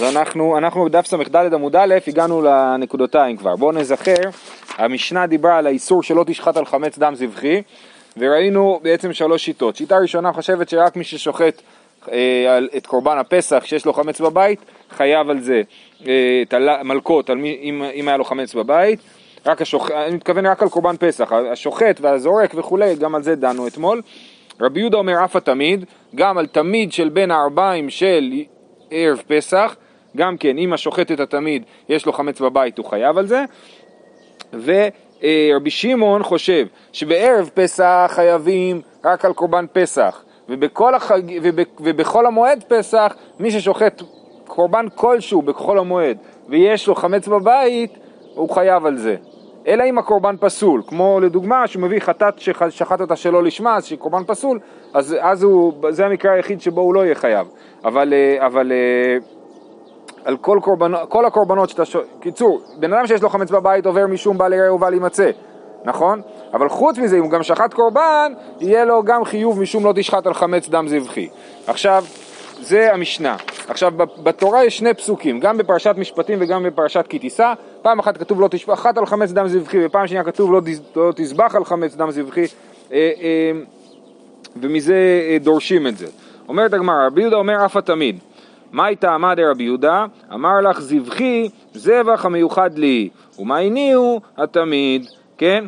אז אנחנו, בדף ס"ד עמוד א', הגענו לנקודותיים כבר. בואו נזכר, המשנה דיברה על האיסור שלא תשחט על חמץ דם זבחי, וראינו בעצם שלוש שיטות. שיטה ראשונה חושבת שרק מי ששוחט אה, את קורבן הפסח, שיש לו חמץ בבית, חייב על זה אה, את המלקות, על מי, אם, אם היה לו חמץ בבית. רק השוח... אני מתכוון רק על קורבן פסח, השוחט והזורק וכולי, גם על זה דנו אתמול. רבי יהודה אומר אף התמיד, גם על תמיד של בין הארבעים של ערב פסח, גם כן, אם השוחט את התמיד יש לו חמץ בבית, הוא חייב על זה. ורבי שמעון חושב שבערב פסח חייבים רק על קורבן פסח, ובכל, החג, ובכל המועד פסח, מי ששוחט קורבן כלשהו בכל המועד ויש לו חמץ בבית, הוא חייב על זה. אלא אם הקורבן פסול, כמו לדוגמה שהוא מביא חטאת ששחט אותה שלא לשמה, אז שקורבן פסול, אז, אז הוא, זה המקרה היחיד שבו הוא לא יהיה חייב. אבל, אה, אבל אה, על כל, קורבנ... כל הקורבנות שאתה... ש... קיצור, בן אדם שיש לו חמץ בבית עובר משום בעל יראה ובעל יימצא, נכון? אבל חוץ מזה, אם הוא גם שחט קורבן, יהיה לו גם חיוב משום לא תשחט על חמץ דם זבחי. עכשיו, זה המשנה. עכשיו, בתורה יש שני פסוקים, גם בפרשת משפטים וגם בפרשת כי תישא. פעם אחת כתוב לא תשחט על חמץ דם זבחי, ופעם שנייה כתוב לא, לא תזבח על חמץ דם זבחי, אה, אה, ומזה אה, דורשים את זה. אומרת הגמרא, רבי יהודה אומר אף התמיד. מאי טעמא דרבי יהודה? אמר לך זבחי זבח המיוחד לי, ומה הניעו התמיד, כן?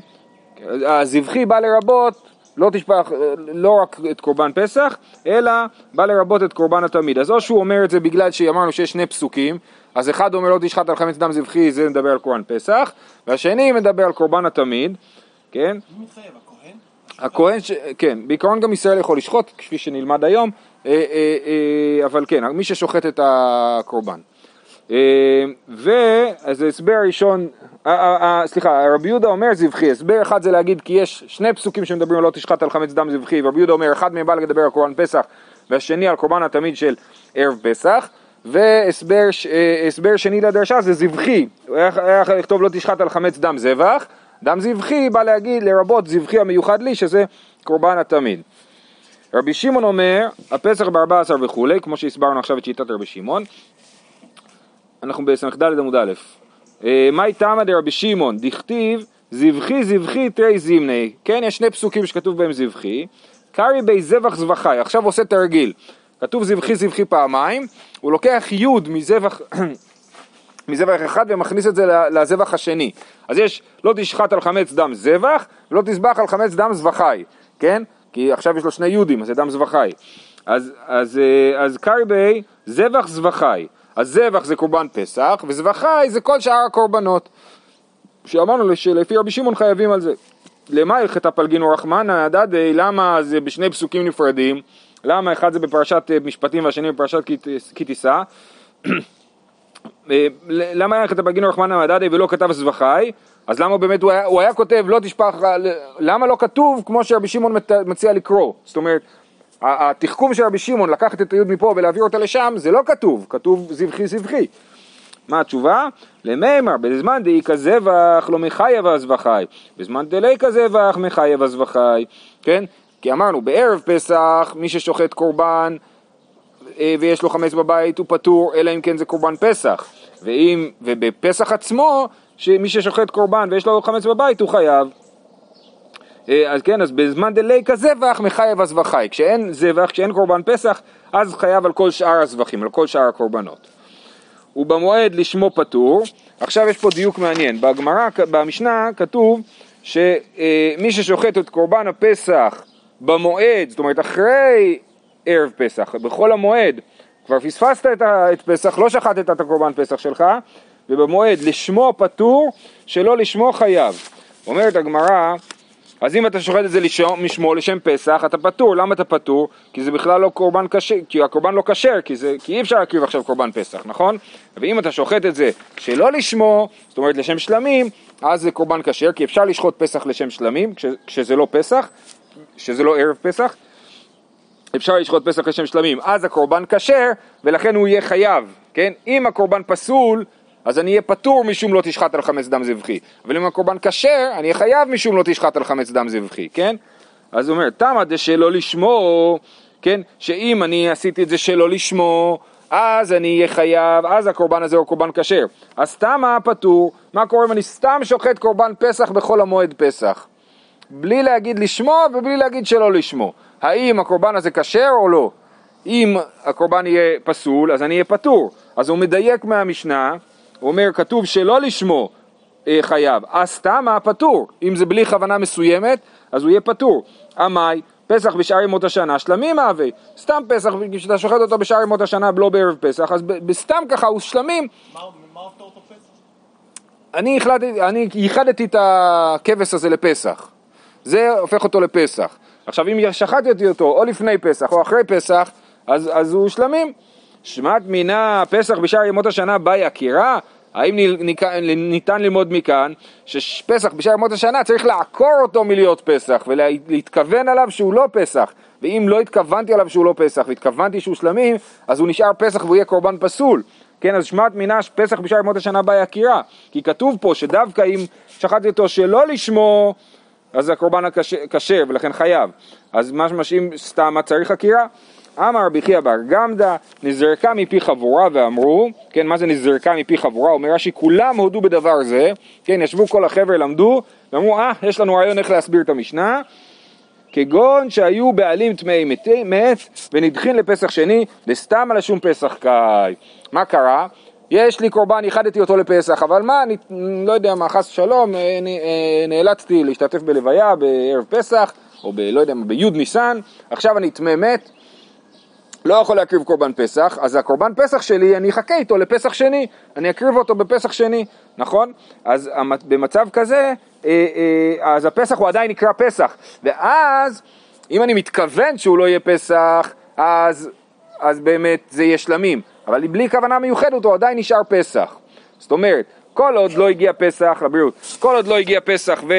הזבחי בא לרבות לא תשפח לא רק את קורבן פסח, אלא בא לרבות את קורבן התמיד. אז או שהוא אומר את זה בגלל שאמרנו שיש שני פסוקים, אז אחד אומר לא תשחט על חמץ דם זבחי, זה מדבר על קורבן פסח, והשני מדבר על קורבן התמיד, כן? מי מתחייב, הכהן? הכהן, ש... כן, בעיקרון גם ישראל יכול לשחוט, כפי שנלמד היום, אבל כן, מי ששוחט את הקורבן. ואז ההסבר הראשון, סליחה, רבי יהודה אומר זבחי, הסבר אחד זה להגיד כי יש שני פסוקים שמדברים על לא תשחט על חמץ דם זבחי, ורבי יהודה אומר אחד מהם בא לדבר על קורבן פסח והשני על קורבן התמיד של ערב פסח, והסבר שני לדרשה זה זבחי, היה יכול לכתוב לא תשחט על חמץ דם זבח, דם זבחי בא להגיד לרבות זבחי המיוחד לי שזה קורבן התמיד. רבי שמעון אומר, הפסח בארבע עשר וכולי, כמו שהסברנו עכשיו את שיטת רבי שמעון. אנחנו בס"ד עמוד א'. אה, מאי תמא דרבי שמעון, דכתיב זבחי זבחי תרי זימני. כן, יש שני פסוקים שכתוב בהם זבחי. קרי בי זבח זבחי, עכשיו עושה תרגיל. כתוב זבחי זבחי פעמיים, הוא לוקח יוד מזבח, מזבח אחד ומכניס את זה לזבח השני. אז יש לא תשחט על חמץ דם זבח, ולא תזבח על חמץ דם זבחי, כן? כי עכשיו יש לו שני יהודים, אז זה דם זבחי. אז, אז, אה, אז קרבי זבח זבחי. אז זבח זה קורבן פסח, וזבחי זה כל שאר הקורבנות. שאמרנו שלפי רבי שמעון חייבים על זה. למה הלכת פלגינו רחמנא הדדי, למה זה בשני פסוקים נפרדים? למה אחד זה בפרשת אה, משפטים והשני בפרשת כי תישא? אה, למה הלכת פלגינו רחמנא הדדי ולא כתב זבחי? אז למה באמת הוא היה, הוא היה כותב לא תשפח, למה לא כתוב כמו שרבי שמעון מציע לקרוא? זאת אומרת, התחכום של רבי שמעון לקחת את היוד מפה ולהעביר אותה לשם, זה לא כתוב, כתוב זבחי זבחי. מה התשובה? למימר, בזמן דאי כזבח לא מחייב הזבחי, בזמן דלי כזבח מחייב הזבחי, כן? כי אמרנו, בערב פסח, מי ששוחט קורבן אה, ויש לו חמץ בבית הוא פטור, אלא אם כן זה קורבן פסח. ואם, ובפסח עצמו, שמי ששוחט קורבן ויש לו חמץ בבית הוא חייב. אה, אז כן, אז בזמן דליקה זבח מחייב הזבחי. כשאין זבח, כשאין קורבן פסח, אז חייב על כל שאר הזבחים, על כל שאר הקורבנות. ובמועד לשמו פטור, עכשיו יש פה דיוק מעניין, בגמרא, במשנה כתוב שמי ששוחט את קורבן הפסח במועד, זאת אומרת אחרי ערב פסח, בכל המועד, כבר פספסת את, את פסח, לא שחטת את הקורבן פסח שלך, ובמועד לשמו פטור, שלא לשמו חייב. אומרת הגמרא, אז אם אתה שוחט את זה לשם, משמו לשם פסח, אתה פטור. למה אתה פטור? כי זה בכלל לא קורבן כשר, כי הקורבן לא כשר, כי, כי אי אפשר להקריב עכשיו קורבן פסח, נכון? ואם אתה שוחט את זה שלא לשמו, זאת אומרת לשם שלמים, אז זה קורבן כשר, כי אפשר לשחוט פסח לשם שלמים, כש, כשזה לא פסח, שזה לא ערב פסח, אפשר לשחוט פסח לשם שלמים, אז הקורבן כשר, ולכן הוא יהיה חייב, כן? אם הקורבן פסול, אז אני אהיה פטור משום לא תשחט על חמץ דם זבחי. אבל אם הקורבן כשר, אני אהיה חייב משום לא תשחט על חמץ דם זבחי, כן? אז הוא אומר, תמה דשלא לשמו, כן? שאם אני עשיתי את זה שלא לשמו, אז אני אהיה חייב, אז הקורבן הזה הוא קורבן כשר. אז תמה פטור, מה קורה אם אני סתם שוחט קורבן פסח בכל המועד פסח? בלי להגיד לשמו ובלי להגיד שלא לשמו. האם הקורבן הזה כשר או לא? אם הקורבן יהיה פסול, אז אני אהיה פטור. אז הוא מדייק מהמשנה, הוא אומר, כתוב שלא לשמו אה, חייב, אז תמה פטור. אם זה בלי כוונה מסוימת, אז הוא יהיה פטור. עמאי, פסח בשאר ימות השנה, שלמים מהווה. סתם פסח, כשאתה שוחט אותו בשאר ימות השנה, לא בערב פסח, אז בסתם ככה הוא שלמים. מה מה אותו פסח? אני החלטתי, אני ייחדתי את הכבש הזה לפסח. זה הופך אותו לפסח. עכשיו אם שחטתי אותו או לפני פסח או אחרי פסח, אז, אז הוא שלמים. שמעת מינה פסח בשאר ימות השנה באי עקירה? האם ניתן ללמוד מכאן שפסח בשאר ימות השנה צריך לעקור אותו מלהיות פסח ולהתכוון עליו שהוא לא פסח ואם לא התכוונתי עליו שהוא לא פסח והתכוונתי שהוא שלמים אז הוא נשאר פסח והוא יהיה קורבן פסול כן, אז שמעת מינה פסח בשאר ימות השנה באי עקירה כי כתוב פה שדווקא אם שחטתי אותו שלא לשמו אז הקורבן הכשר ולכן חייב אז מה שמשאים סתם מה צריך עקירה? אמר רבי חייא בר גמדא, נזרקה מפי חבורה ואמרו, כן, מה זה נזרקה מפי חבורה? אומר רש"י, כולם הודו בדבר זה, כן, ישבו כל החבר'ה, למדו, ואמרו, אה, יש לנו רעיון איך להסביר את המשנה, כגון שהיו בעלים טמאי מת ונדחין לפסח שני, וסתם על השום פסח קאי. מה קרה? יש לי קורבן, איחדתי אותו לפסח, אבל מה, אני לא יודע מה, חס ושלום, אני, אה, נאלצתי להשתתף בלוויה בערב פסח, או ב, לא יודע מה, בי' ניסן, עכשיו אני טמא מת, לא יכול להקריב קורבן פסח, אז הקורבן פסח שלי, אני אחכה איתו לפסח שני, אני אקריב אותו בפסח שני, נכון? אז במצב כזה, אה, אה, אז הפסח הוא עדיין נקרא פסח, ואז אם אני מתכוון שהוא לא יהיה פסח, אז, אז באמת זה יהיה שלמים, אבל בלי כוונה מיוחדת הוא עדיין נשאר פסח. זאת אומרת, כל עוד לא הגיע פסח, לבריאות, כל עוד לא הגיע פסח ו...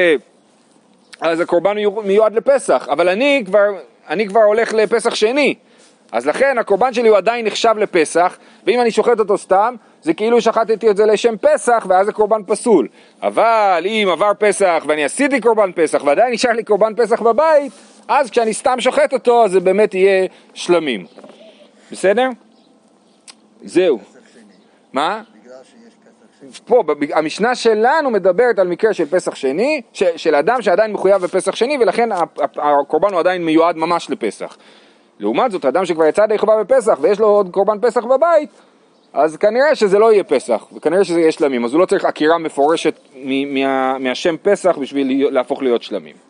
אז הקורבן מיועד לפסח, אבל אני כבר, אני כבר הולך לפסח שני, אז לכן הקורבן שלי הוא עדיין נחשב לפסח, ואם אני שוחט אותו סתם, זה כאילו שחטתי את זה לשם פסח, ואז זה קורבן פסול. אבל אם עבר פסח ואני עשיתי קורבן פסח ועדיין נשאר לי קורבן פסח בבית, אז כשאני סתם שוחט אותו, אז זה באמת יהיה שלמים. בסדר? זהו. מה? פה, המשנה שלנו מדברת על מקרה של פסח שני, של אדם שעדיין מחויב בפסח שני, ולכן הקורבן הוא עדיין מיועד ממש לפסח. לעומת זאת, אדם שכבר יצא ידי חובה בפסח ויש לו עוד קורבן פסח בבית, אז כנראה שזה לא יהיה פסח, וכנראה שזה יהיה שלמים, אז הוא לא צריך עקירה מפורשת מה, מהשם פסח בשביל להפוך להיות שלמים.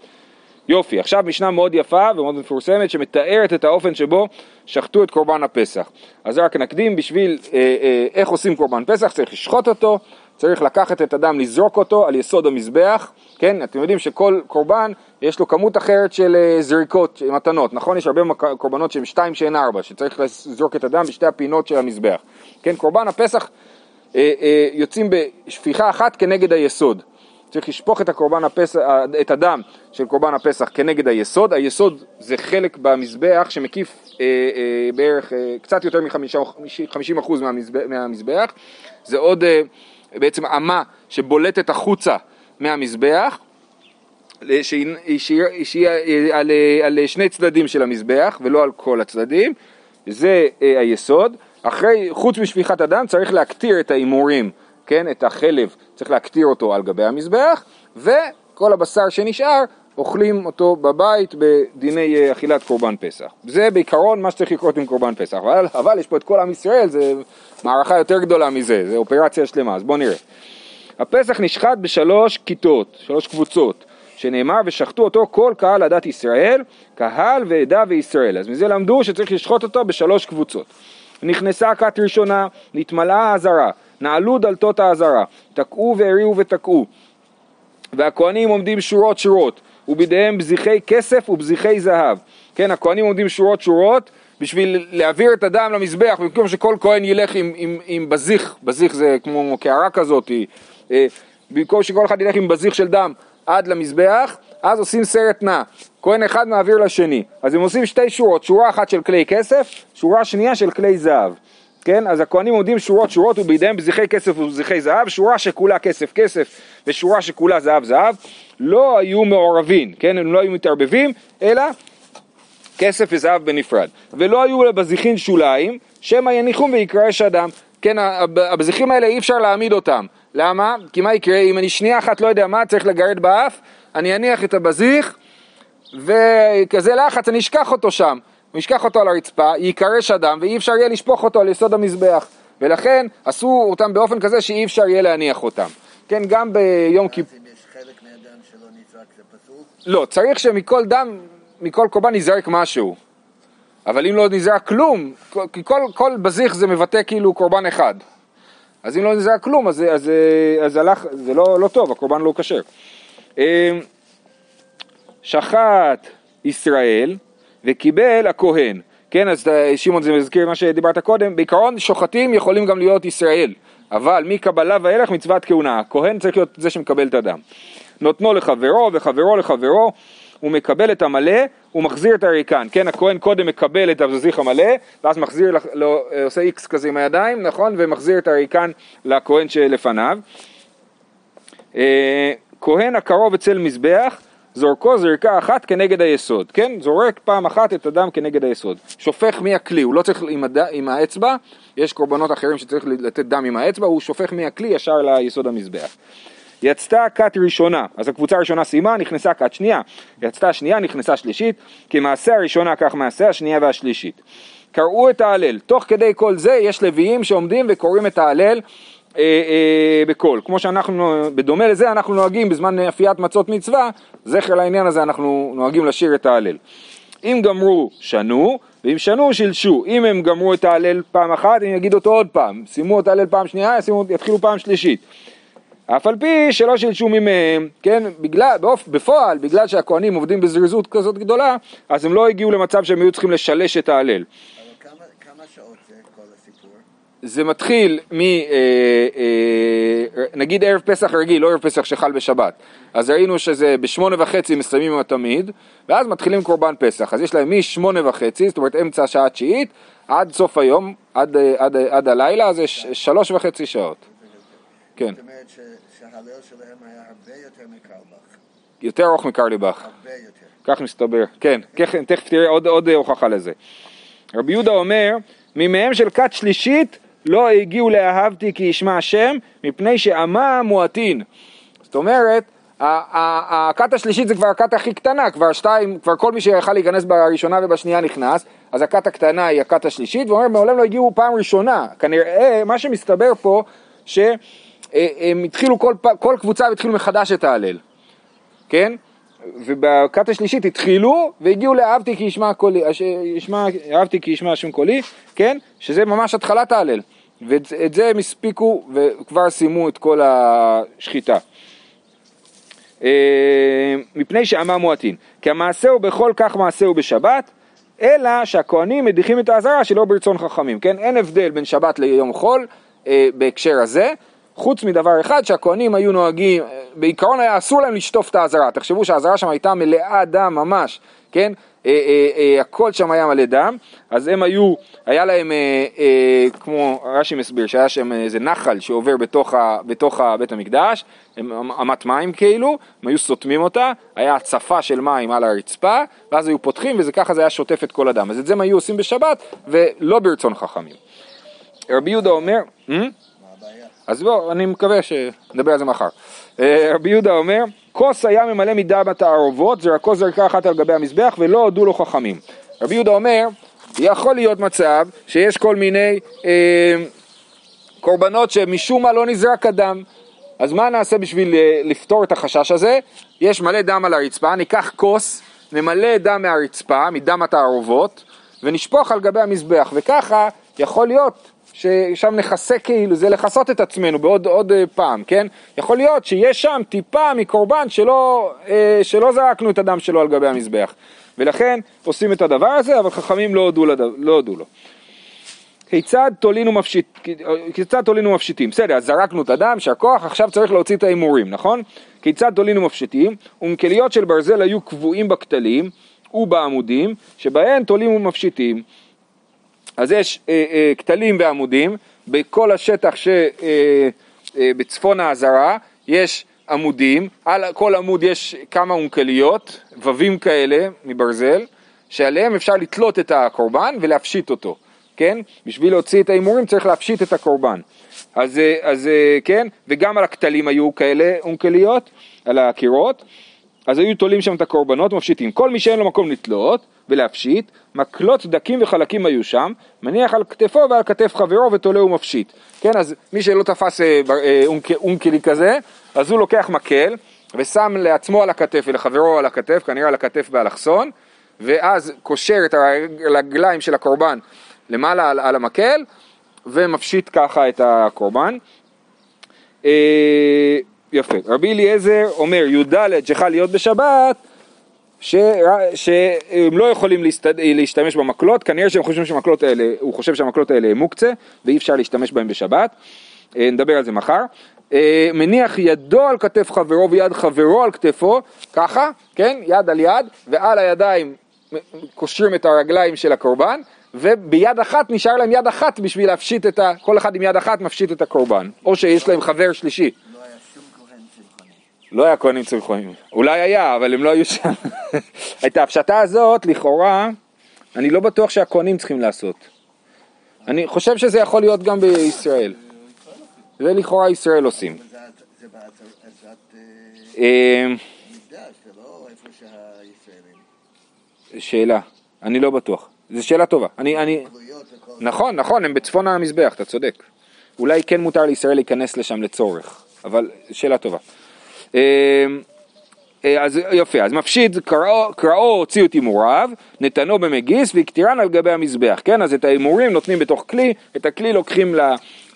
יופי, עכשיו משנה מאוד יפה ומאוד מפורסמת שמתארת את האופן שבו שחטו את קורבן הפסח. אז רק נקדים בשביל אה, אה, איך עושים קורבן פסח, צריך לשחוט אותו, צריך לקחת את הדם, לזרוק אותו על יסוד המזבח, כן, אתם יודעים שכל קורבן יש לו כמות אחרת של אה, זריקות, מתנות, נכון? יש הרבה קורבנות שהם שתיים שאין ארבע, שצריך לזרוק את הדם בשתי הפינות של המזבח. כן, קורבן הפסח אה, אה, יוצאים בשפיכה אחת כנגד היסוד. צריך לשפוך את, הקורבן הפסח, את הדם של קורבן הפסח כנגד היסוד, היסוד זה חלק במזבח שמקיף אה, אה, בערך אה, קצת יותר מ-50% מהמזבח, מהמזבח, זה עוד אה, בעצם אמה שבולטת החוצה מהמזבח, שהיא על, על שני צדדים של המזבח ולא על כל הצדדים, זה אה, היסוד. אחרי, חוץ משפיכת הדם צריך להקטיר את ההימורים, כן, את החלב, צריך להקטיר אותו על גבי המזבח, וכל הבשר שנשאר אוכלים אותו בבית בדיני אה, אכילת קורבן פסח. זה בעיקרון מה שצריך לקרות עם קורבן פסח, אבל, אבל יש פה את כל עם ישראל, זה מערכה יותר גדולה מזה, זה אופרציה שלמה, אז בואו נראה. הפסח נשחט בשלוש כיתות, שלוש קבוצות, שנאמר ושחטו אותו כל קהל עדת ישראל, קהל ועדה וישראל. אז מזה למדו שצריך לשחוט אותו בשלוש קבוצות. נכנסה כת ראשונה, נתמלאה האזהרה, נעלו דלתות האזהרה, תקעו והריעו ותקעו. והכהנים עומדים שורות שורות, ובידיהם בזיחי כסף ובזיחי זהב. כן, הכהנים עומדים שורות שורות בשביל להעביר את הדם למזבח, במקום שכל כהן ילך עם, עם, עם בזיח, בזיח זה כמו קערה כזאת, אה, במקום שכל אחד ילך עם בזיח של דם עד למזבח, אז עושים סרט נע. כהן אחד מעביר לשני. אז הם עושים שתי שורות, שורה אחת של כלי כסף, שורה שנייה של כלי זהב. כן? אז הכהנים עומדים שורות שורות ובידיהם בזיחי כסף ובזיחי זהב, שורה שכולה כסף כסף ושורה שכולה זהב זהב, לא היו מעורבים, כן? הם לא היו מתערבבים, אלא כסף וזהב בנפרד. ולא היו לבזיחין שוליים, שמא יניחום ויקרא שדם. כן, הבזיחים האלה אי אפשר להעמיד אותם. למה? כי מה יקרה אם אני שנייה אחת לא יודע מה, צריך לגרד באף, אני אניח את הבזיך, וכזה לחץ אני אשכח אותו שם. הוא ישכח אותו על הרצפה, ייקרש הדם, ואי אפשר יהיה לשפוך אותו על יסוד המזבח. ולכן עשו אותם באופן כזה שאי אפשר יהיה להניח אותם. כן, גם ביום כיפור... לא, צריך שמכל דם, מכל קורבן נזרק משהו. אבל אם לא נזרק כלום, כי כל, כל בזיך זה מבטא כאילו קורבן אחד. אז אם לא נזרק כלום, אז, אז, אז הלך, זה לא, לא טוב, הקורבן לא כשר. אמ, שחט ישראל וקיבל הכהן. כן, אז שמעון זה מזכיר מה שדיברת קודם, בעיקרון שוחטים יכולים גם להיות ישראל, אבל מקבלה ואילך מצוות כהונה, הכהן צריך להיות זה שמקבל את הדם. נותנו לחברו וחברו לחברו, הוא מקבל את המלא, הוא מחזיר את הריקן, כן, הכהן קודם מקבל את הזזיך המלא, ואז מחזיר, לא, עושה איקס כזה עם הידיים, נכון, ומחזיר את הריקן לכהן שלפניו. אה, כהן הקרוב אצל מזבח, זורקו זרקה אחת כנגד היסוד, כן? זורק פעם אחת את הדם כנגד היסוד. שופך מהכלי, הוא לא צריך עם, הד... עם האצבע, יש קורבנות אחרים שצריך לתת דם עם האצבע, הוא שופך מהכלי ישר ליסוד המזבח. יצתה כת ראשונה, אז הקבוצה הראשונה סיימה, נכנסה כת שנייה. יצתה שנייה, נכנסה שלישית, כמעשה הראשונה כך מעשה השנייה והשלישית. קראו את ההלל, תוך כדי כל זה יש לוויים שעומדים וקוראים את ההלל אה, אה, בקול. כמו שאנחנו, בדומה לזה אנחנו נוהגים בזמן אפיית מצות מצווה, זכר לעניין הזה אנחנו נוהגים לשיר את ההלל. אם גמרו, שנו, ואם שנו, שילשו. אם הם גמרו את ההלל פעם אחת, הם יגידו אותו עוד פעם. סיימו את ההלל פעם שנייה, יתחילו פעם שלישית. אף על פי שלא שילשו ממהם, כן, בגלל, באופ, בפועל, בגלל שהכוהנים עובדים בזריזות כזאת גדולה, אז הם לא הגיעו למצב שהם היו צריכים לשלש את ההלל. זה מתחיל מ... אה, אה, נגיד ערב פסח רגיל, לא ערב פסח שחל בשבת. אז ראינו שזה בשמונה וחצי מסיימים עם התמיד, ואז מתחילים קורבן פסח. אז יש להם משמונה וחצי, זאת אומרת אמצע השעה התשיעית, עד סוף היום, עד, אה, עד, עד הלילה, זה שלוש וחצי שעות. כן. זאת אומרת שההלל שלהם היה הרבה יותר מקרליבך. יותר ארוך מקרליבך. הרבה יותר. כך מסתבר, כן, תכף תראה עוד, עוד הוכחה לזה. רבי יהודה אומר, מימיהם של כת שלישית לא הגיעו לאהבתי כי ישמע השם, מפני שעמה מועטין. זאת אומרת, הכת השלישית זה כבר הכת הכי קטנה, כבר שתיים, כבר כל מי שיכל להיכנס בראשונה ובשנייה נכנס, אז הכת הקטנה היא הכת השלישית, ואומר, מעולם לא הגיעו פעם ראשונה. כנראה, מה שמסתבר פה, שהם התחילו, כל, כל קבוצה התחילו מחדש את ההלל, כן? ובכת השלישית התחילו והגיעו לאהבתי כי ישמע קולי, ישמע, אהבתי כי ישמע השם קולי, כן? שזה ממש התחלת ההלל. ואת זה הם הספיקו וכבר סיימו את כל השחיטה. אה, מפני שעמה מועטין. כי המעשה הוא בכל כך מעשה הוא בשבת, אלא שהכהנים מדיחים את האזהרה שלא ברצון חכמים, כן? אין הבדל בין שבת ליום חול אה, בהקשר הזה, חוץ מדבר אחד שהכהנים היו נוהגים, בעיקרון היה אסור להם לשטוף את האזהרה, תחשבו שהאזהרה שם הייתה מלאה דם ממש, כן? אה, אה, אה, הכל שם היה מלא דם, אז הם היו, היה להם, אה, אה, כמו רש"י מסביר, שהיה שם איזה נחל שעובר בתוך, ה, בתוך בית המקדש, אמת מים כאילו, הם היו סותמים אותה, היה הצפה של מים על הרצפה, ואז היו פותחים וככה זה היה שוטף את כל הדם. אז את זה הם היו עושים בשבת, ולא ברצון חכמים. רבי יהודה אומר, hmm? אז בואו, אני מקווה שנדבר על זה מחר. אה, רבי יהודה אומר, כוס היה ממלא מדם התערובות, זרקו זרקה אחת על גבי המזבח ולא הודו לו חכמים. רבי יהודה אומר, יכול להיות מצב שיש כל מיני אה, קורבנות שמשום מה לא נזרק הדם. אז מה נעשה בשביל אה, לפתור את החשש הזה? יש מלא דם על הרצפה, ניקח כוס, נמלא דם מהרצפה, מדם התערובות, ונשפוך על גבי המזבח, וככה יכול להיות ששם נכסה כאילו, זה לכסות את עצמנו בעוד עוד אה, פעם, כן? יכול להיות שיש שם טיפה מקורבן שלא, אה, שלא זרקנו את הדם שלו על גבי המזבח. ולכן עושים את הדבר הזה, אבל חכמים לא הודו, לדו, לא הודו לו. כיצד תולינו, מפשיט, כיצד תולינו מפשיטים? בסדר, אז זרקנו את הדם, שהכוח עכשיו צריך להוציא את ההימורים, נכון? כיצד תולינו מפשיטים? ומכליות של ברזל היו קבועים בכתלים ובעמודים, שבהן תולים ומפשיטים. אז יש אה, אה, כתלים ועמודים, בכל השטח שבצפון אה, אה, העזרה יש עמודים, על כל עמוד יש כמה אונקליות, ווים כאלה מברזל, שעליהם אפשר לתלות את הקורבן ולהפשיט אותו, כן? בשביל להוציא את ההימורים צריך להפשיט את הקורבן. אז, אה, אז אה, כן, וגם על הכתלים היו כאלה אונקליות, על הקירות, אז היו תולים שם את הקורבנות, מפשיטים. כל מי שאין לו מקום לתלות ולהפשיט, מקלות דקים וחלקים היו שם, מניח על כתפו ועל כתף חברו ותולה ומפשיט. כן, אז מי שלא תפס אה, אה, אונק, אונקלי כזה, אז הוא לוקח מקל ושם לעצמו על הכתף ולחברו על הכתף, כנראה על הכתף באלכסון, ואז קושר את הרגליים של הקורבן למעלה על, על המקל, ומפשיט ככה את הקורבן. אה, יפה. רבי אליעזר אומר י"ד שחל להיות בשבת, ש... שהם לא יכולים להסתד... להשתמש במקלות, כנראה שהם חושבים שהמקלות האלה, הוא חושב שהמקלות האלה הם מוקצה ואי אפשר להשתמש בהם בשבת, אה, נדבר על זה מחר. אה, מניח ידו על כתף חברו ויד חברו על כתפו, ככה, כן, יד על יד, ועל הידיים קושרים את הרגליים של הקורבן, וביד אחת נשאר להם יד אחת בשביל להפשיט את ה... כל אחד עם יד אחת מפשיט את הקורבן, או שיש להם חבר שלישי. לא היה שום כהן צמחוני. לא היה כהנים צמחונים. אולי היה, אבל הם לא היו שם. את ההפשטה הזאת, לכאורה, אני לא בטוח שהכהנים צריכים לעשות. אני חושב שזה יכול להיות גם בישראל. זה לכאורה ישראל עושים. זה- אה, זה לא. שאלה, אני לא בטוח. זו שאלה טובה. אני, אני... נכון, נכון, הם בצפון המזבח, אתה צודק. אולי כן מותר לישראל להיכנס לשם לצורך, אבל שאלה טובה. אה, אה, אז יפה, אז מפשיט קראו, קראו הוציאו את הימוריו, נתנו במגיס והקטירן על גבי המזבח, כן? אז את ההימורים נותנים בתוך כלי, את הכלי לוקחים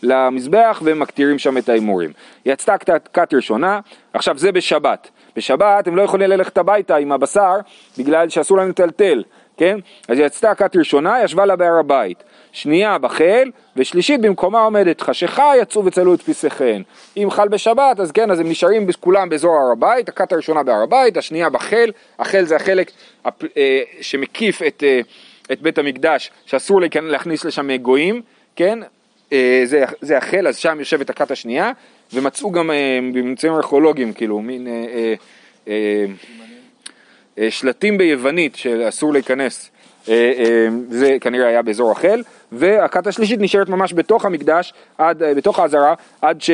למזבח ומקטירים שם את ההימורים. יצתה כת ראשונה, עכשיו זה בשבת. בשבת הם לא יכולים ללכת הביתה עם הבשר בגלל שאסור להם לטלטל, כן? אז יצתה כת ראשונה, ישבה לה בהר הבית. שנייה בחיל, ושלישית במקומה עומדת חשיכה, יצאו וצלו את פיסיכן. אם חל בשבת, אז כן, אז הם נשארים כולם באזור הר הבית, הכת הראשונה בהר הבית, השנייה בחיל, החיל זה החלק אה, שמקיף את, אה, את בית המקדש, שאסור להיכנס- להכניס לשם גויים, כן? אה, זה, זה החיל, אז שם יושבת הכת השנייה, ומצאו גם אה, בממצאים ארכיאולוגיים, כאילו, מין... אה, שלטים ביוונית שאסור להיכנס, אה, אה, זה כנראה היה באזור החל, והכת השלישית נשארת ממש בתוך המקדש, עד, בתוך העזרה, עד, ש...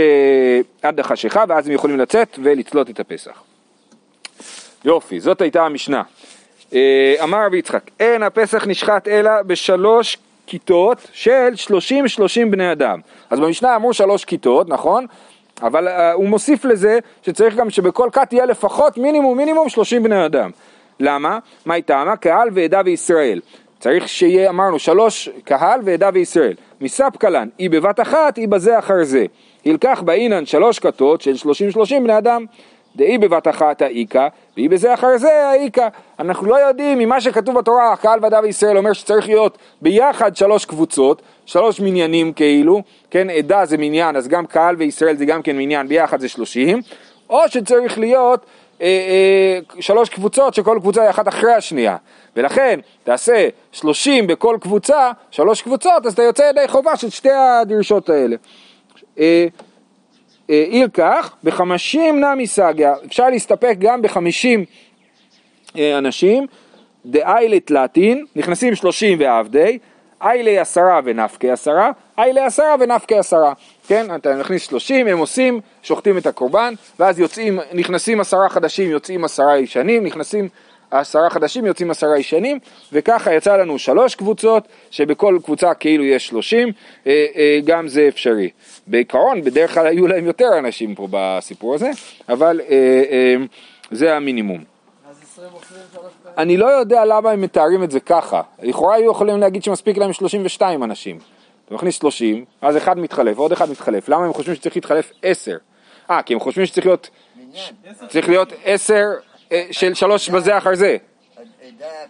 עד החשיכה, ואז הם יכולים לצאת ולצלות את הפסח. יופי, זאת הייתה המשנה. אמר רבי יצחק, אין הפסח נשחט אלא בשלוש כיתות של שלושים שלושים בני אדם. אז במשנה אמרו שלוש כיתות, נכון? אבל uh, הוא מוסיף לזה שצריך גם שבכל כת יהיה לפחות מינימום מינימום שלושים בני אדם. למה? מה היא טעמה? קהל ועדה וישראל. צריך שיהיה, אמרנו, שלוש קהל ועדה וישראל. מספקא לן, היא בבת אחת, היא בזה אחר זה. ילקח באינן שלוש כתות של שלושים שלושים בני אדם. דאי בבת אחת האיכא, והיא בזה אחר זה האיכא. אנחנו לא יודעים ממה שכתוב בתורה, הקהל ועדה וישראל אומר שצריך להיות ביחד שלוש קבוצות, שלוש מניינים כאילו, כן, עדה זה מניין, אז גם קהל וישראל זה גם כן מניין, ביחד זה שלושים, או שצריך להיות אה, אה, שלוש קבוצות שכל קבוצה היא אחת אחרי השנייה. ולכן תעשה שלושים בכל קבוצה, שלוש קבוצות, אז אתה יוצא ידי חובה של שתי הדרישות האלה. אה, אה, אילקח, בחמישים נמי סגיה, אפשר להסתפק גם בחמישים אה, אנשים, דאיילי תלתין, נכנסים שלושים ועבדי, איילי עשרה ונפקי עשרה, איילי עשרה ונפקי עשרה, כן, אתה מכניס שלושים, הם עושים, שוחטים את הקורבן, ואז יוצאים, נכנסים עשרה חדשים, יוצאים עשרה ישנים, נכנסים עשרה חדשים, יוצאים עשרה ישנים, וככה יצא לנו שלוש קבוצות, שבכל קבוצה כאילו יש שלושים, אה, אה, גם זה אפשרי. בעיקרון, בדרך כלל היו להם יותר אנשים פה בסיפור הזה, אבל אה, זה המינימום. אז 20 מוכרים שלוש פעמים. אני לא יודע למה הם מתארים את זה ככה. לכאורה היו יכולים להגיד שמספיק להם 32 אנשים. אתה מכניס 30, אז אחד מתחלף, עוד אחד מתחלף. למה הם חושבים שצריך להתחלף 10? אה, כי הם חושבים שצריך להיות. צריך להיות 10 אה, של שלוש בזה אחר זה.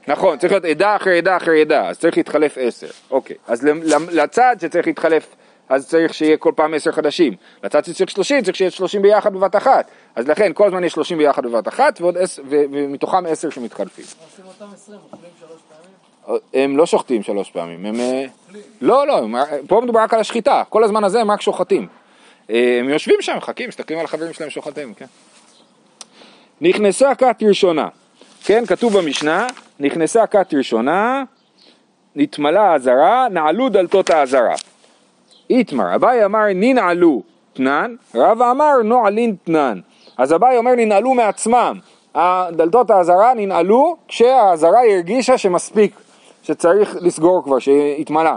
נכון, צריך להיות עדה אחרי עדה אחרי עדה, אז צריך להתחלף 10. אוקיי, אז לצד שצריך להתחלף, אז צריך שיהיה כל פעם 10 חדשים. לצד שצריך 30, צריך שיהיה 30 ביחד בבת אחת. אז לכן כל הזמן יש 30 ביחד בבת אחת, ועוד 10, ו- ומתוכם 10 שמתחלפים. עושים אותם 20, אוכלים שלוש פעמים. הם לא שוחטים שלוש פעמים, הם... אה, לא, לא, הם- פה מדובר רק על השחיטה, כל הזמן הזה הם רק שוחטים. אה, הם יושבים שם, מחכים, מסתכלים על החברים שלהם שוחטים, כן. נכנסה כת ראשונה, כן, כתוב במשנה, נכנסה כת ראשונה, נתמלה האזהרה, נעלו דלתות האזהרה. איתמר, אביי אמר ננעלו תנן, רבא אמר נועלין תנן. אז אביי אומר ננעלו מעצמם. דלתות האזהרה ננעלו כשהאזהרה הרגישה שמספיק, שצריך לסגור כבר, שהתמלא.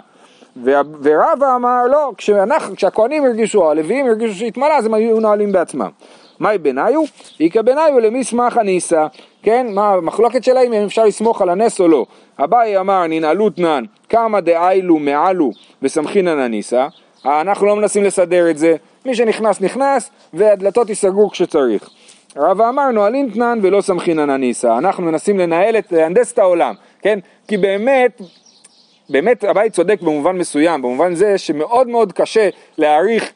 ורבא אמר לא, כשאנחנו, כשהכהנים הרגישו, הלוויים הרגישו שהתמלא, אז הם היו נועלים בעצמם. מהי בניו? איכא למי סמך הניסא, כן? מה המחלוקת שלהם אם אפשר לסמוך על הנס או לא. אביי אמר ננעלו תנן, כמה דאיילו מעלו וסמכינן הניסא, אנחנו לא מנסים לסדר את זה, מי שנכנס נכנס והדלתות ייסגרו כשצריך. רבא אמר נועלין תנן ולא סמכינן הניסא, אנחנו מנסים לנהל את, להנדס את העולם, כן? כי באמת באמת הבית צודק במובן מסוים, במובן זה שמאוד מאוד קשה להעריך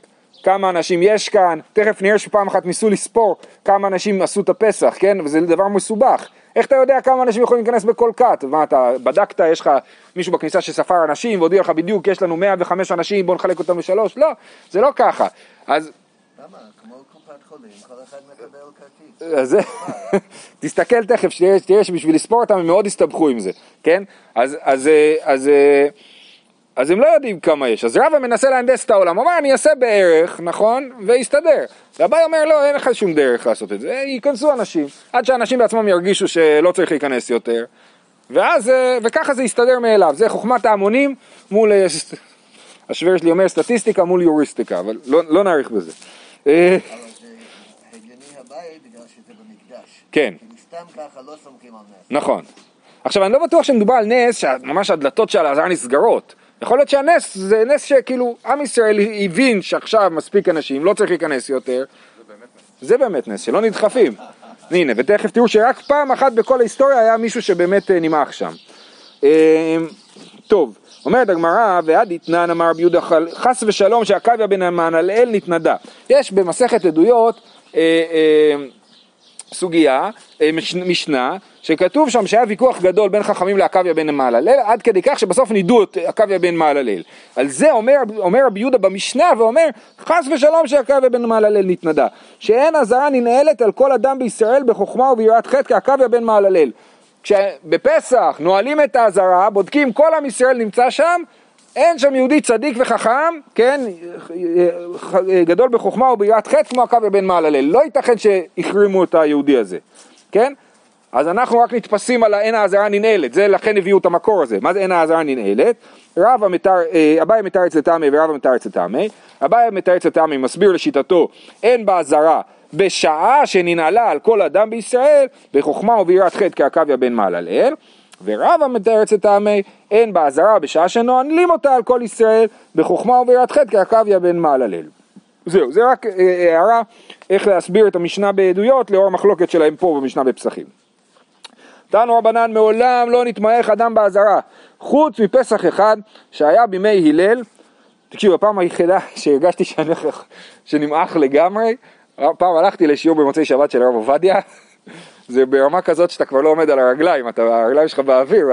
כמה אנשים יש כאן, תכף נראה שפעם אחת ניסו לספור כמה אנשים עשו את הפסח, כן? וזה דבר מסובך. איך אתה יודע כמה אנשים יכולים להיכנס בכל כת? מה אתה בדקת, יש לך מישהו בכניסה שספר אנשים והודיע לך בדיוק יש לנו 105 אנשים בוא נחלק אותם לשלוש? לא, זה לא ככה. אז... למה? כמו קופת חולים, כל אחד מקבל כרטיס. תסתכל תכף, שתראה שבשביל לספור אותם הם מאוד הסתבכו עם זה, כן? אז, אז, אז, אז הם לא יודעים כמה יש, אז רבא מנסה להנדס את העולם, הוא אומר אני אעשה בערך, נכון, ויסתדר. והבאי אומר לא, אין לך שום דרך לעשות את זה, ייכנסו אנשים, עד שאנשים בעצמם ירגישו שלא צריך להיכנס יותר, ואז, וככה זה יסתדר מאליו, זה חוכמת ההמונים מול, השוור שלי אומר סטטיסטיקה מול יוריסטיקה, אבל לא, לא נאריך בזה. אבל זה הגיוני הבית בגלל שזה במקדש. כן. כי סתם ככה לא סומכים על נס. נכון. עכשיו אני לא בטוח שמדובר על נס שממש הדלתות של אלעזר נסגרות. יכול להיות שהנס זה נס שכאילו עם ישראל הבין שעכשיו מספיק אנשים, לא צריך להיכנס יותר. זה באמת נס, שלא נדחפים. הנה, ותכף תראו שרק פעם אחת בכל ההיסטוריה היה מישהו שבאמת אה, נמעך שם. אה, טוב, אומרת הגמרא, ועד יתנן אמר רבי יהודה חס ושלום שעקביה בן המענלאל נתנדה. יש במסכת עדויות אה, אה, סוגיה, אה, משנה, שכתוב שם שהיה ויכוח גדול בין חכמים לעקביה בן מעללל, עד כדי כך שבסוף נידו את עקביה בן מעללל. על זה אומר, אומר רבי יהודה במשנה ואומר, חס ושלום שעקביה בן מעללל נתנדה. שאין אזהרה ננעלת על כל אדם בישראל בחוכמה וביראת חטא כעקביה בן מעללל. כשבפסח נועלים את האזהרה, בודקים כל עם ישראל נמצא שם, אין שם יהודי צדיק וחכם, כן, גדול בחוכמה וביראת חטא כמו עקביה בן מעללל. לא ייתכן שהחרימו את היהודי הזה, כן? אז אנחנו רק נתפסים על האין האזהרה ננעלת, זה לכן הביאו את המקור הזה. מה זה אין האזהרה ננעלת? רב המתר, אה, אביי מתרץ לטעמי ורב המתרץ לטעמי. אביי מתרץ לטעמי מסביר לשיטתו אין באזהרה בשעה שננעלה על כל אדם בישראל בחוכמה וביראת חטא כעקביה בן מעללל. ורב המתרץ לטעמי אין באזהרה בשעה שנועלים אותה על כל ישראל בחוכמה וביראת חטא כעקביה בן מעללל. זהו, זה רק אה, הערה איך להסביר את המשנה בעדויות לאור המחלוקת שלהם פה במשנה בפסחים. תנו רבנן מעולם לא נתמעך אדם באזהרה, חוץ מפסח אחד שהיה בימי הלל, תקשיבו, הפעם היחידה שהרגשתי שאני שנמעך לגמרי, פעם הלכתי לשיעור במוצאי שבת של הרב עובדיה, זה ברמה כזאת שאתה כבר לא עומד על הרגליים, אתה, הרגליים שלך באוויר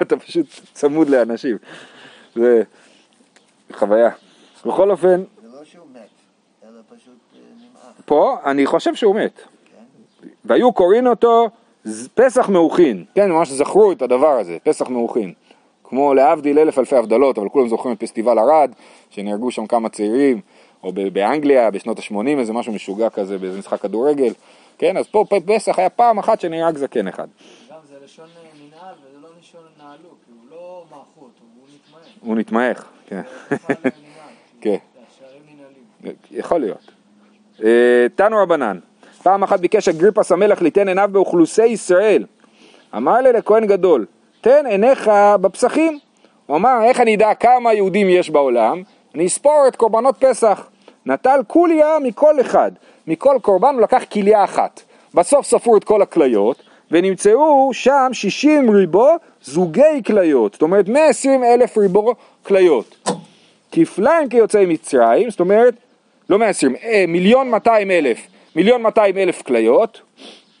ואתה פשוט צמוד לאנשים, זה חוויה. בכל אופן... זה לא שהוא מת, אלא פשוט אה, נמעך. פה אני חושב שהוא מת. והיו קוראים אותו פסח מעוכין, כן, ממש זכרו את הדבר הזה, פסח מעוכין. כמו להבדיל אלף אלפי הבדלות, אבל כולם זוכרים את פסטיבל ערד, שנהרגו שם כמה צעירים, או באנגליה בשנות ה-80, איזה משהו משוגע כזה, באיזה משחק כדורגל, כן, אז פה פסח היה פעם אחת שנהרג זקן אחד. גם זה לשון ננעל וזה לא לשון נעלו, כי הוא לא אותו, הוא נתמעך. הוא נתמעך, כן. כן. יכול להיות. אה, תנו רבנן, פעם אחת ביקש אגריפס המלך ליתן עיניו באוכלוסי ישראל. אמר לי לכהן גדול, תן עיניך בפסחים. הוא אמר, איך אני אדע כמה יהודים יש בעולם? אני אספור את קורבנות פסח. נטל קוליה מכל אחד. מכל קורבן הוא לקח כליה אחת. בסוף ספרו את כל הכליות, ונמצאו שם 60 ריבו זוגי כליות. זאת אומרת, 120 אלף ריבו כליות. כפליים כיוצאי מצרים, זאת אומרת, לא 120, אה, מיליון 200 אלף מיליון 200 אלף כליות,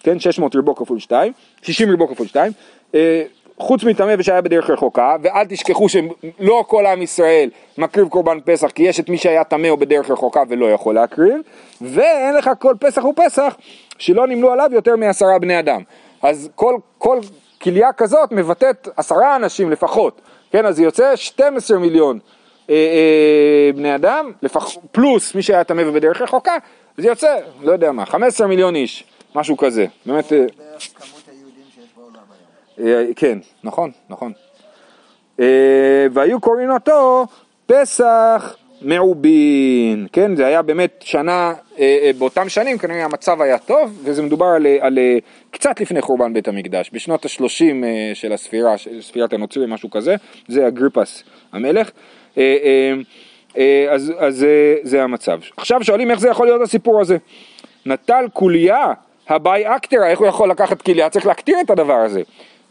כן, 600 ריבו כפול 2, 60 ריבו כפול 2, אה, חוץ מטמא ושהיה בדרך רחוקה, ואל תשכחו שלא כל עם ישראל מקריב קורבן פסח, כי יש את מי שהיה טמא או בדרך רחוקה ולא יכול להקריב, ואין לך כל פסח ופסח שלא נמלו עליו יותר מעשרה בני אדם. אז כל, כל כליה כזאת מבטאת עשרה אנשים לפחות, כן, אז יוצא 12 מיליון אה, אה, בני אדם, לפח, פלוס מי שהיה טמא ובדרך רחוקה, זה יוצא, לא יודע מה, 15 מיליון איש, משהו כזה. באמת, אה, בערך כמות היהודים שיש בעולם היום. אה, כן, נכון, נכון. אה, והיו קוראים אותו פסח מעובין, כן, זה היה באמת שנה, אה, אה, באותם שנים כנראה המצב היה טוב, וזה מדובר על, אה, על אה, קצת לפני חורבן בית המקדש, בשנות ה-30 של הספירה, ספירת הנוצרים, משהו כזה, זה אגריפס המלך. אה, אה, אה, אז, אז אה, זה המצב. עכשיו שואלים איך זה יכול להיות הסיפור הזה. נטל קוליה הביי אקטרה, איך הוא יכול לקחת כליה? צריך להקטיר את הדבר הזה.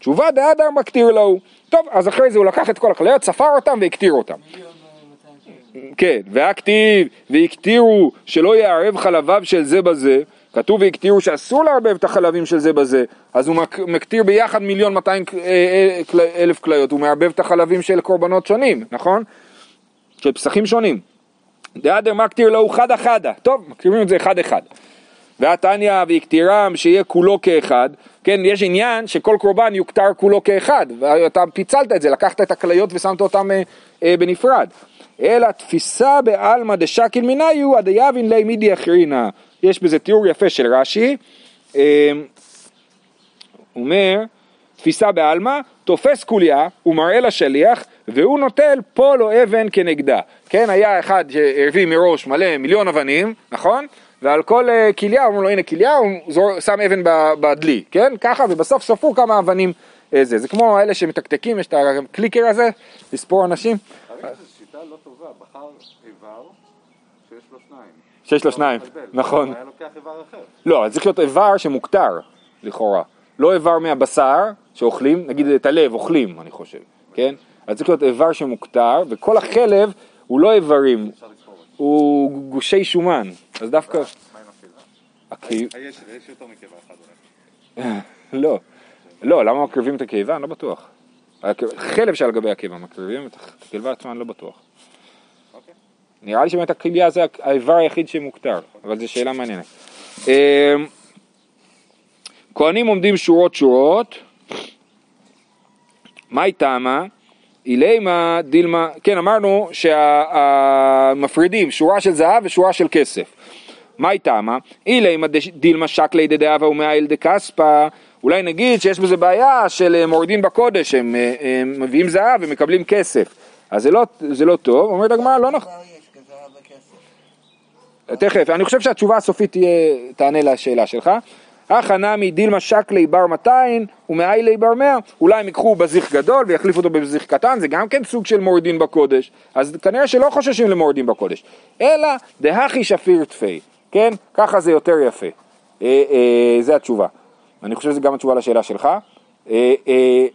תשובה דאדר מקטיר לו. טוב, אז אחרי זה הוא לקח את כל הכליות, ספר אותם והקטיר אותם. כן, והכתיב, והקטירו שלא יערב חלביו של זה בזה, כתוב והקטירו שאסור לערבב את החלבים של זה בזה, אז הוא מק- מקטיר ביחד מיליון מאתיים אה, אה, אלף כליות, הוא מערבב את החלבים של קורבנות שונים, נכון? של פסחים שונים. דאדר מקטיר לו חדה חדה, טוב, מקטירים את זה אחד אחד. והתניא והקטירם שיהיה כולו כאחד, כן, יש עניין שכל קורבן יוכתר כולו כאחד, ואתה פיצלת את זה, לקחת את הכליות ושמת אותם אה, אה, בנפרד. אלא תפיסה בעלמא דשקיל מניו עד יבין לי מידי אחרינה. יש בזה תיאור יפה של רש"י, אה, הוא אומר, תפיסה בעלמא, תופס קוליה, הוא מראה לשליח, והוא נוטל פול או אבן כנגדה. כן, היה אחד שהביא מראש מלא מיליון אבנים, נכון? ועל כל אה, כליה, אומרים לו הנה כליה, הוא שם אבן בדלי, כן? ככה, ובסוף ספרו כמה אבנים אה, זה. זה כמו אלה שמתקתקים, יש את הקליקר הזה, לספור אנשים, שיטה לא טובה, בחר איבר שיש לו שניים. שיש לו שניים, מבלבל. נכון. היה לוקח איבר אחר. לא, אז צריך להיות איבר שמוכתר, לכאורה. לא איבר מהבשר שאוכלים, נגיד את הלב אוכלים, אני חושב, כן? אז צריך להיות איבר שמוכתר, וכל החלב הוא לא איברים, אפשר. הוא גושי שומן. אז דווקא... מה עם הפילה? הקי- יש, יותר מקיבה אחד אולי. לא. לא, למה מקריבים את הקיבה? אני לא בטוח. חלב שעל גבי הקיבה מקריבים, את הקיבה עצמה אני לא בטוח. אוקיי. נראה לי שבאמת הכליה זה האיבר היחיד שמוכתר, אבל זו שאלה מעניינת. אמ, כהנים עומדים שורות שורות, מאי תמה? אילמה דילמה, כן אמרנו שהמפרידים שורה של זהב ושורה של כסף. מאי תמה? אילמה דילמה שקלי דדאבה ומאיל דכספא אולי נגיד שיש בזה בעיה של אה, מורדין בקודש, הם, אה, הם מביאים זהב ומקבלים כסף. אז זה לא, זה לא טוב, אומרת הגמרא לא נכון. תכף, אני חושב שהתשובה הסופית תהיה, תענה לשאלה שלך. הכא נמי דילמה שקלי בר 200 ומאיילי בר 100, אולי הם ייקחו בזיך גדול ויחליפו אותו בזיך קטן, זה גם כן סוג של מורדין בקודש, אז כנראה שלא חוששים למורדין בקודש, אלא דהכי שפיר תפי, כן? ככה זה יותר יפה, אה, אה, זה התשובה. אני חושב שזו גם התשובה לשאלה שלך. אה, אה,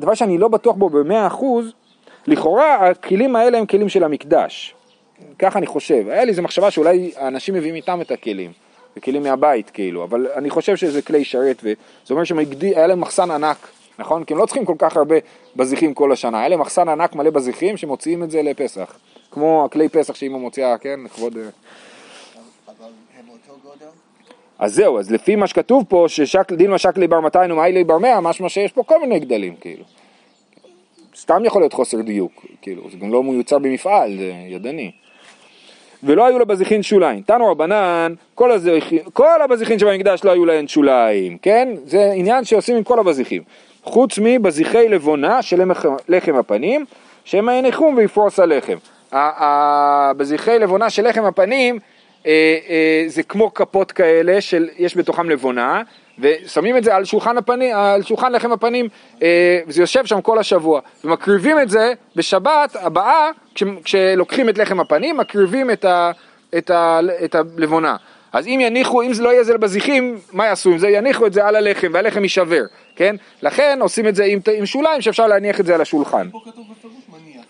דבר שאני לא בטוח בו במאה אחוז, לכאורה הכלים האלה הם כלים של המקדש. ככה אני חושב. היה לי איזו מחשבה שאולי האנשים מביאים איתם את הכלים, זה כלים מהבית כאילו, אבל אני חושב שזה כלי שרת, וזה אומר שהיה להם מחסן ענק, נכון? כי הם לא צריכים כל כך הרבה בזיחים כל השנה, היה להם מחסן ענק מלא בזיחים שמוציאים את זה לפסח. כמו הכלי פסח שאמא מוציאה, כן, לכבוד... גודל? אז זהו, אז לפי מה שכתוב פה, שדילמה שקלי בר 200 ומאיילי בר 100, משמע שיש פה כל מיני גדלים, כאילו. סתם יכול להיות חוסר דיוק, כאילו, זה גם לא מיוצר במפעל, זה ידני. ולא היו לבזיחין שוליים. תנו רבנן, כל, הזיחין, כל הבזיחין שבמקדש לא היו להן שוליים, כן? זה עניין שעושים עם כל הבזיחים. חוץ מבזיחי לבונה של לחם, הפנים, שמא ינחום ויפרוס הלחם. הבזיחי לבונה של לחם הפנים, אה, אה, זה כמו כפות כאלה שיש בתוכם לבונה, ושמים את זה על שולחן, הפנים, על שולחן לחם הפנים, אה, וזה יושב שם כל השבוע. ומקריבים את זה בשבת הבאה, כש, כשלוקחים את לחם הפנים, מקריבים את, ה, את, ה, את הלבונה. אז אם יניחו, אם זה לא יהיה זה לבזיחים, מה יעשו עם זה? יניחו את זה על הלחם, והלחם יישבר, כן? לכן עושים את זה עם, עם שוליים שאפשר להניח את זה על השולחן. פה כתוב בפירוש מניח,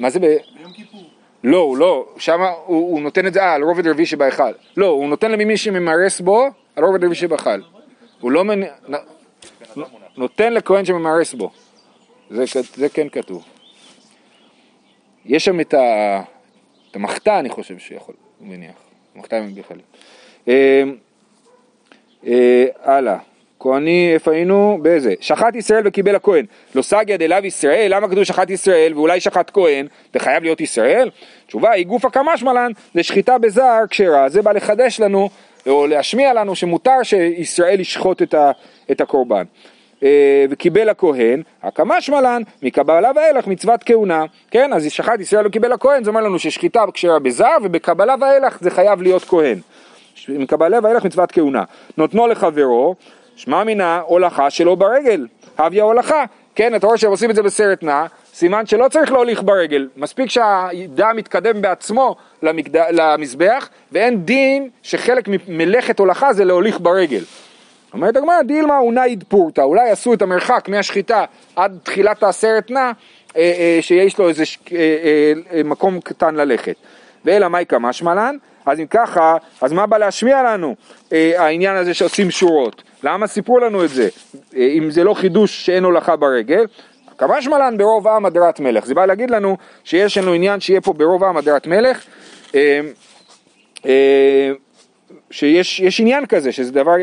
מה זה ב... ביום כיפור. לא, לא, שם הוא, הוא נותן את זה, אה, על רובד רביעי שבהיכל. לא, הוא נותן למי שממרס בו, על רובד רביעי שבהיכל. הוא לא מנ... נותן לכהן שממרס בו. זה, זה כן כתוב. יש שם את, ה... את המחתה, אני חושב שיכול, הוא מניח. מחתה עם בכלל. אה, אה, הלאה. כהני, איפה היינו? באיזה? שחט ישראל וקיבל הכהן. לא סגיה דלאו ישראל, למה כתוב שחט ישראל ואולי שחט כהן? זה חייב להיות ישראל? תשובה היא גופה כמשמלן, זה שחיטה בזר כשרה, זה בא לחדש לנו או להשמיע לנו שמותר שישראל ישחוט את, ה, את הקורבן. אה, וקיבל הכהן, הקמשמלן, מקבלה ואילך מצוות כהונה, כן? אז שחט ישראל וקיבל הכהן, זה אומר לנו ששחיטה כשרה בזר ובקבלה ואילך זה חייב להיות כהן. מקבלה ואילך מצוות כהונה. נותנו לחברו, שמע מינה הולכה שלו ברגל, הביה הולכה. כן, אתה רואה שהם עושים את זה בסרט נע, סימן שלא צריך להוליך ברגל, מספיק שהדם יתקדם בעצמו למקד... למזבח, ואין דין שחלק ממלאכת הולכה זה להוליך ברגל. אומרת הגמרא, דילמה אונאיד פורתא, אולי עשו את המרחק מהשחיטה עד תחילת הסרט נע, אה, אה, שיש לו איזה. אה, מקום קטן ללכת. ואלא מאי קמשמע לן, אז אם ככה, אז מה בא להשמיע לנו העניין הזה שעושים שורות? למה סיפרו לנו את זה? אם זה לא חידוש שאין הולכה ברגל, כמשמע לן ברוב עם הדרת מלך. זה בא להגיד לנו שיש לנו עניין שיהיה פה ברוב עם הדרת מלך. שיש עניין כזה, שזה דבר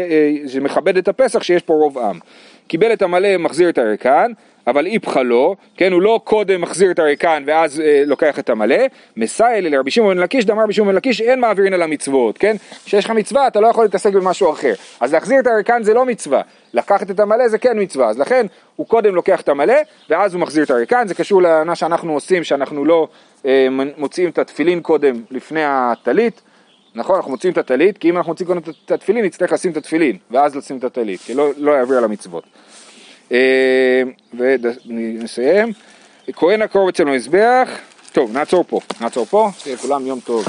שמכבד את הפסח שיש פה רוב עם. קיבל את המלא, מחזיר את הריקן, אבל איפכא לא, כן, הוא לא קודם מחזיר את הריקן ואז אה, לוקח את המלא, מסייל לרבי שמעון בן לקיש, דאמר רבי שמעון לקיש, אין מעבירין על המצוות, כן, כשיש לך מצווה אתה לא יכול להתעסק במשהו אחר, אז להחזיר את הריקן זה לא מצווה, לקחת את המלא זה כן מצווה, אז לכן הוא קודם לוקח את המלא ואז הוא מחזיר את הריקן, זה קשור למה שאנחנו עושים, שאנחנו לא אה, מוציאים את התפילין קודם לפני הטלית, נכון, אנחנו מוצאים את הטלית, כי אם אנחנו מוצאים קודם את התפילין, נצטרך לשים את התפילין, ואז לשים את הטלית, כי לא, לא יעביר על המצוות. אה, ונסיים. כהן הקרוב אצלנו מזבח, טוב, נעצור פה, נעצור פה, שיהיה לכולם יום טוב.